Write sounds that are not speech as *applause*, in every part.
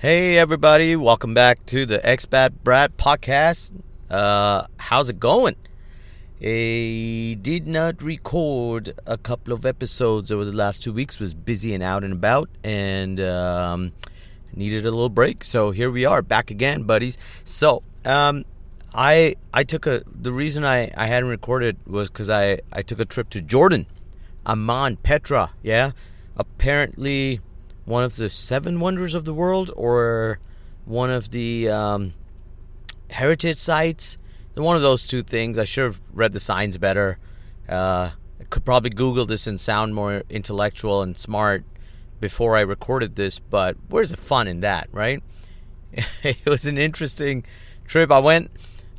Hey, everybody, welcome back to the Expat Brat podcast. Uh, how's it going? I did not record a couple of episodes over the last two weeks, was busy and out and about, and um, needed a little break. So here we are, back again, buddies. So, um, I I took a the reason I, I hadn't recorded was because I, I took a trip to Jordan, Amman, Petra, yeah. Apparently one of the seven wonders of the world or one of the um, heritage sites. One of those two things. I should have read the signs better. Uh, I could probably Google this and sound more intellectual and smart before I recorded this, but where's the fun in that, right? *laughs* it was an interesting trip. I went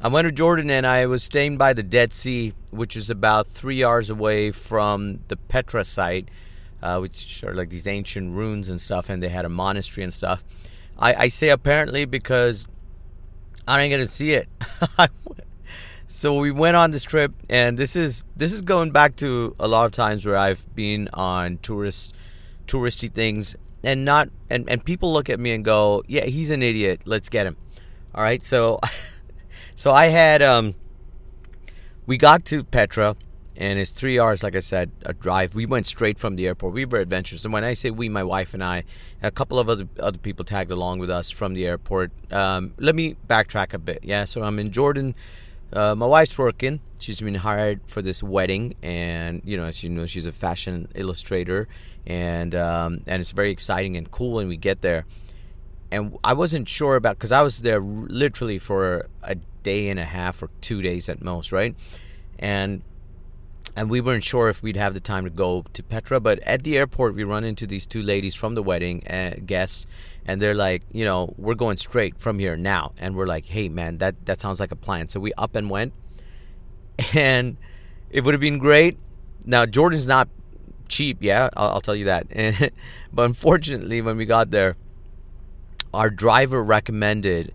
I went to Jordan and I was staying by the Dead Sea, which is about three hours away from the Petra site, uh, which are like these ancient ruins and stuff, and they had a monastery and stuff. I, I say apparently because I get to see it. *laughs* so we went on this trip, and this is this is going back to a lot of times where I've been on tourist touristy things, and not and and people look at me and go, "Yeah, he's an idiot. Let's get him." All right, so *laughs* so I had um we got to Petra and it's three hours, like I said, a drive. We went straight from the airport. We were adventurous, and when I say we, my wife and I, and a couple of other other people tagged along with us from the airport. Um, let me backtrack a bit. Yeah, so I'm in Jordan. Uh, my wife's working. She's been hired for this wedding, and you know, as you know, she's a fashion illustrator, and um, and it's very exciting and cool when we get there. And I wasn't sure about because I was there literally for a day and a half or two days at most, right? And and we weren't sure if we'd have the time to go to Petra. But at the airport, we run into these two ladies from the wedding uh, guests, and they're like, you know, we're going straight from here now. And we're like, hey, man, that that sounds like a plan. So we up and went, *laughs* and it would have been great. Now Jordan's not cheap, yeah, I'll, I'll tell you that. *laughs* but unfortunately, when we got there, our driver recommended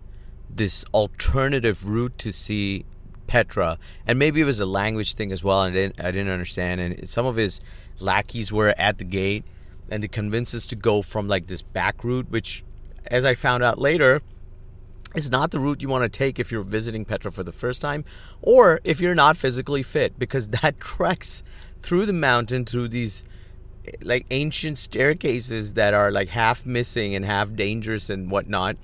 this alternative route to see Petra, and maybe it was a language thing as well. And I didn't, I didn't understand. And some of his lackeys were at the gate, and they convinced us to go from like this back route, which, as I found out later, is not the route you want to take if you're visiting Petra for the first time, or if you're not physically fit, because *laughs* that treks through the mountain through these like ancient staircases that are like half missing and half dangerous and whatnot.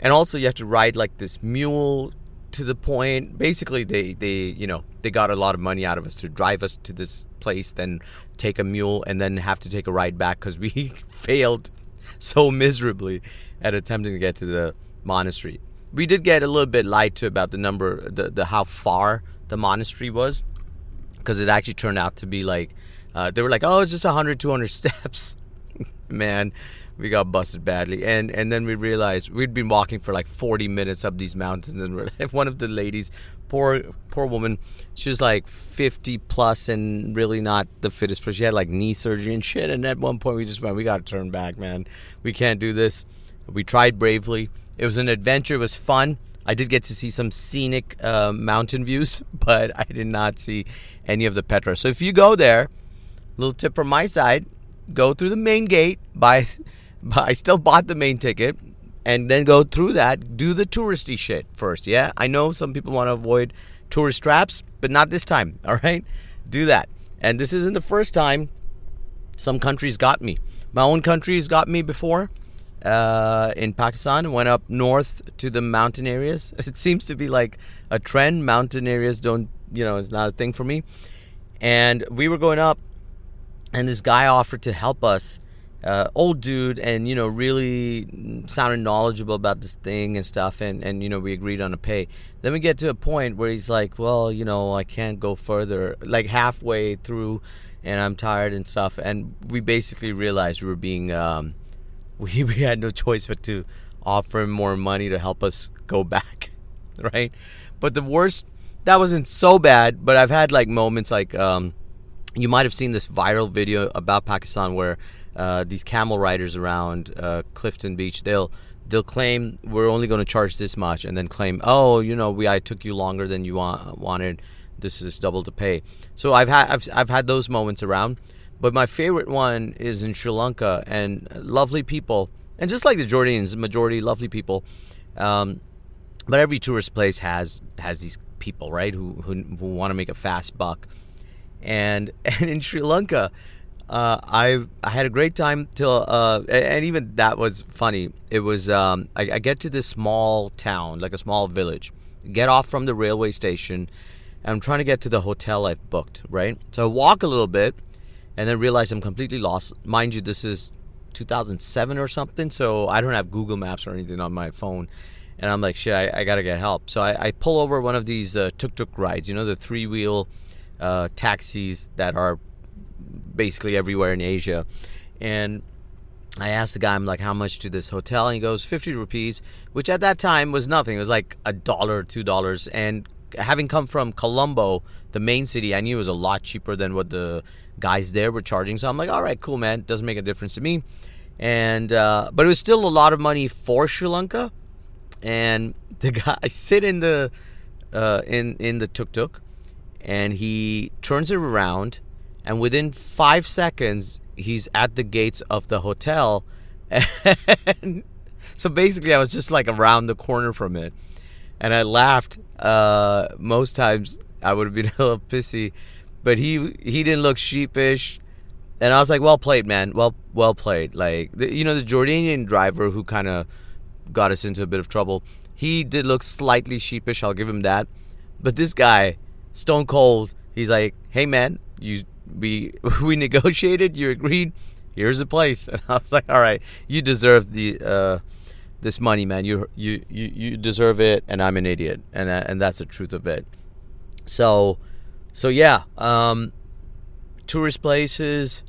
And also, you have to ride like this mule to the point basically they they you know they got a lot of money out of us to drive us to this place then take a mule and then have to take a ride back because we *laughs* failed so miserably at attempting to get to the monastery. We did get a little bit lied to about the number the, the how far the monastery was because it actually turned out to be like uh, they were like oh it's just 100 200 *laughs* steps. Man we got busted badly. And and then we realized we'd been walking for like 40 minutes up these mountains and like, *laughs* one of the ladies poor poor woman she was like 50 plus and really not the fittest but she had like knee surgery and shit. And at one point we just went we got to turn back man. We can't do this. We tried bravely. It was an adventure. It was fun. I did get to see some scenic uh, mountain views, *laughs* but I did not see any of the Petra. So if you go there, little tip from my side: go through the main gate, buy *laughs* but I still bought the main ticket and then go through that, do the touristy shit first. Yeah, I know some people want to avoid tourist traps, but not this time. *laughs* All right, do that. And this isn't the first time some countries got me. My own country has got me before. Uh, in Pakistan, went up north to the mountain areas. *laughs* It seems to be like a trend. Mountain areas don't, you know, it's not a thing for me. And we were going up, and this guy offered to help us uh, old dude and you know really sounded knowledgeable about this thing and stuff and and you know we agreed on a pay. Then we get to a point where he's like well you know i can't go further like halfway through and i'm tired and stuff. And we basically realized we were being um, *laughs* we, we had no choice but to offer him more money to help us go back *laughs* right? But the worst that wasn't so bad but i've had like moments like um, you might have seen this viral video about pakistan where uh, these camel riders around uh, Clifton Beach, they'll they'll claim we're only going to charge this much, and then claim, oh, you know, we I took you longer than you want, wanted. This is double the pay. So I've had I've, I've had those moments around, but my favorite one is in Sri Lanka, and lovely people. and just like the Jordanians, majority lovely people. Um, but every tourist place has has these people, right, who who, who want to make a fast buck. And *laughs* and in Sri Lanka, uh, I I had a great time till uh, and even that was funny. It was um, I, I, get to this small town, like a small village, get off from the railway station, and I'm trying to get to the hotel I've booked. Right, so I walk a little bit, and then realize I'm completely lost. Mind you, this is 2007 or something, so I don't have Google Maps or anything on my phone. And I'm like, shit, I, I gotta get help. So I, I pull over one of these uh, tuk tuk rides, you know, the three wheel uh, taxis that are basically everywhere in Asia. And I asked the guy, I'm like, how much to this hotel? And he goes, 50 rupees, which at that time was nothing. It was like a dollar, two dollars. And having come from Colombo, the main city, I knew it was a lot cheaper than what the guys there were charging. So I'm like, all right, cool, man. Doesn't make a difference to me. And, uh, but it was still a lot of money for Sri Lanka. And the guy, *laughs* I sit in the, uh, in, in the tuk tuk and he turns it around and within five seconds he's at the gates of the hotel. *laughs* And so basically i was just like around the corner from it. And i laughed uh, most times i would have been *laughs* a little pissy but he he didn't look sheepish. And i was like well played man. Well well played. Like the, you know the jordanian driver who kind of got us into a bit of trouble he did look slightly sheepish i'll give him that. But this guy stone cold he's like hey man you we *laughs* we negotiated. You agreed. Here's the place. *laughs* And I was like, all right, you deserve the uh, this money, man. You you you you deserve it, and I'm an idiot, and uh, and that's the truth of it. So, so yeah, um, tourist places,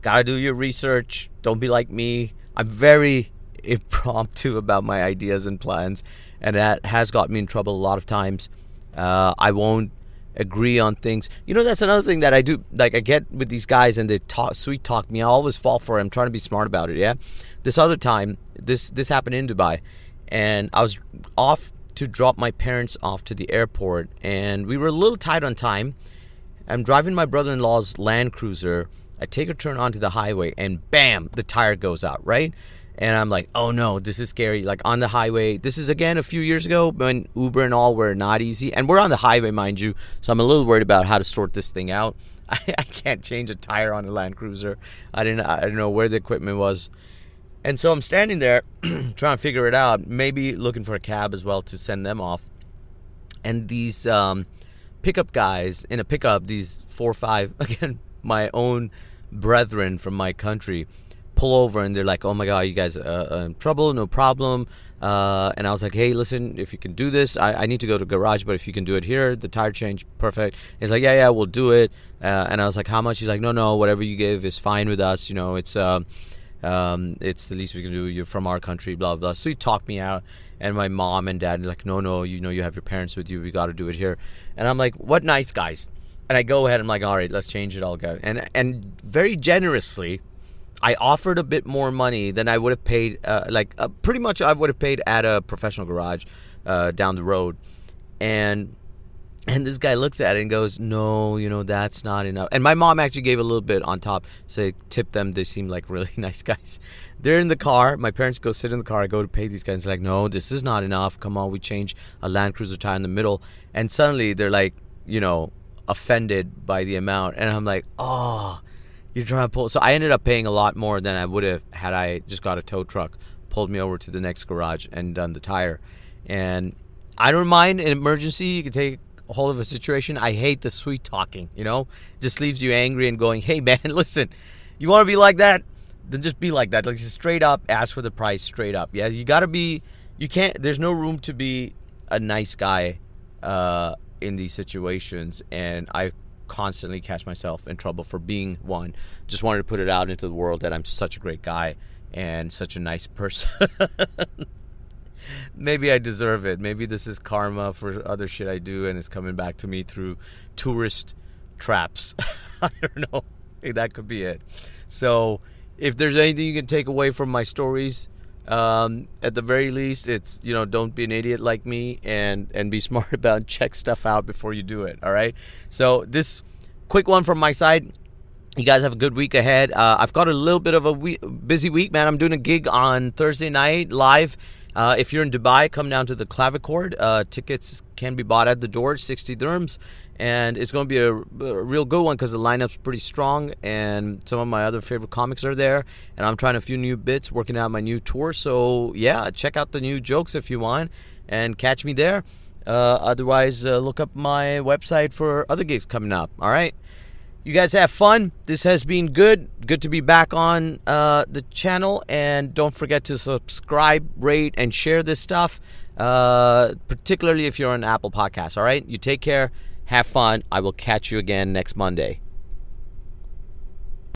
gotta do your research. Don't be like me. I'm very *laughs* impromptu about my ideas and plans, and that has got me in trouble a lot of times. Uh, I won't agree on things. You know, that's another thing that I do. Like I get with these guys and they talk, sweet talk me. I always fall for it. I'm trying to be smart about it. Yeah. This other time, this this happened in Dubai, and I was off to drop my parents off to the airport, and we were a little tight on time. I'm driving my brother-in-law's Land Cruiser. I take a turn onto the highway, and bam, the tire goes out. Right and I'm like, oh no, this is scary. Like on the highway, this is again a few years ago when Uber and all were not easy, and we're on the highway, mind you. So I'm a little worried about how to sort this thing out. *laughs* I, I can't change a tire on a Land Cruiser. I didn't. I didn't know where the equipment was, and so I'm standing there *clears throat* trying to figure it out. Maybe looking for a cab as well to send them off. And these um, pickup guys in a pickup, these four or five *laughs* again, my own brethren from my country pull over and they're like, "Oh my god, you guys uh, are in trouble? No problem." Uh, and I was like, "Hey, listen, if you can do this, I, I need to go to garage, but if you can do it here, the tire change, perfect." He's like, "Yeah, yeah, we'll do it." Uh, and I was like, "How much?" He's like, "No, no, whatever you give is fine with us. You know, it's um, um, it's the least we can do. You're from our country, blah blah." So he talked me out, and my mom and dad like, "No, no, you know, you have your parents with you. We got to do it here." And I'm like, "What nice guys." And I go ahead. I'm like, "All right, let's change it. I'll go." And and very generously I offered a bit more money than I would have paid, uh, like uh, pretty much I would have paid at a professional garage uh, down the road, and and this guy looks at it and goes, "No, you know that's not enough." And my mom actually gave a little bit on top, say tip them. They seem like really *laughs* nice guys. They're in the car. My parents go sit in the car. I go to pay these guys. They're like, "No, this is not enough. Come on, we change a Land Cruiser tire in the middle." And suddenly they're like, you know, offended by the amount, and I'm like, "Oh." You're trying to pull. So I ended up paying a lot more than I would have had I just got a tow truck, pulled me over to the next garage, and done the tire. And I don't mind an emergency. You can take hold of a situation. I hate the sweet talking. You know, just leaves you angry and going, "Hey *laughs* man, listen, you want to be like that? Then just be like that. Like just straight up, ask for the price straight up. Yeah, you got to be. You can't. There's no room to be a nice guy uh, in these situations, and I constantly catch myself in trouble for being one. Just wanted to put it out into the world that I'm such a great guy and such a nice person. *laughs* Maybe I deserve it. Maybe this is karma for other shit I do and it's coming back to me through tourist traps. *laughs* I don't know. That could be it. So, if there's anything you can take away from my stories, um, at the very least, it's you know don't be an idiot like me and and be *laughs* smart about check stuff out before you do it. All right. So this quick one from my side. you guys have a good week ahead. Uh, I've got a little bit of a week, busy week, man. I'm doing a gig on Thursday night live. Uh, if you're in Dubai, come down to the Clavichord. Uh, tickets can be bought at the door, 60 dirhams. And it's going to be a, a real good one because the lineup's pretty strong. And some of my other favorite comics are there. And I'm trying a few new bits, working out my new tour. So, yeah, check out the new jokes if you want and catch me there. Uh, otherwise, uh, look up my website for other gigs coming up. All right. You guys have fun. This has been good. Good to be back on uh, the channel. And don't forget to subscribe, rate, and share this stuff, uh, particularly if you're on Apple Podcasts. All right. You take care. Have fun. I will catch you again next Monday.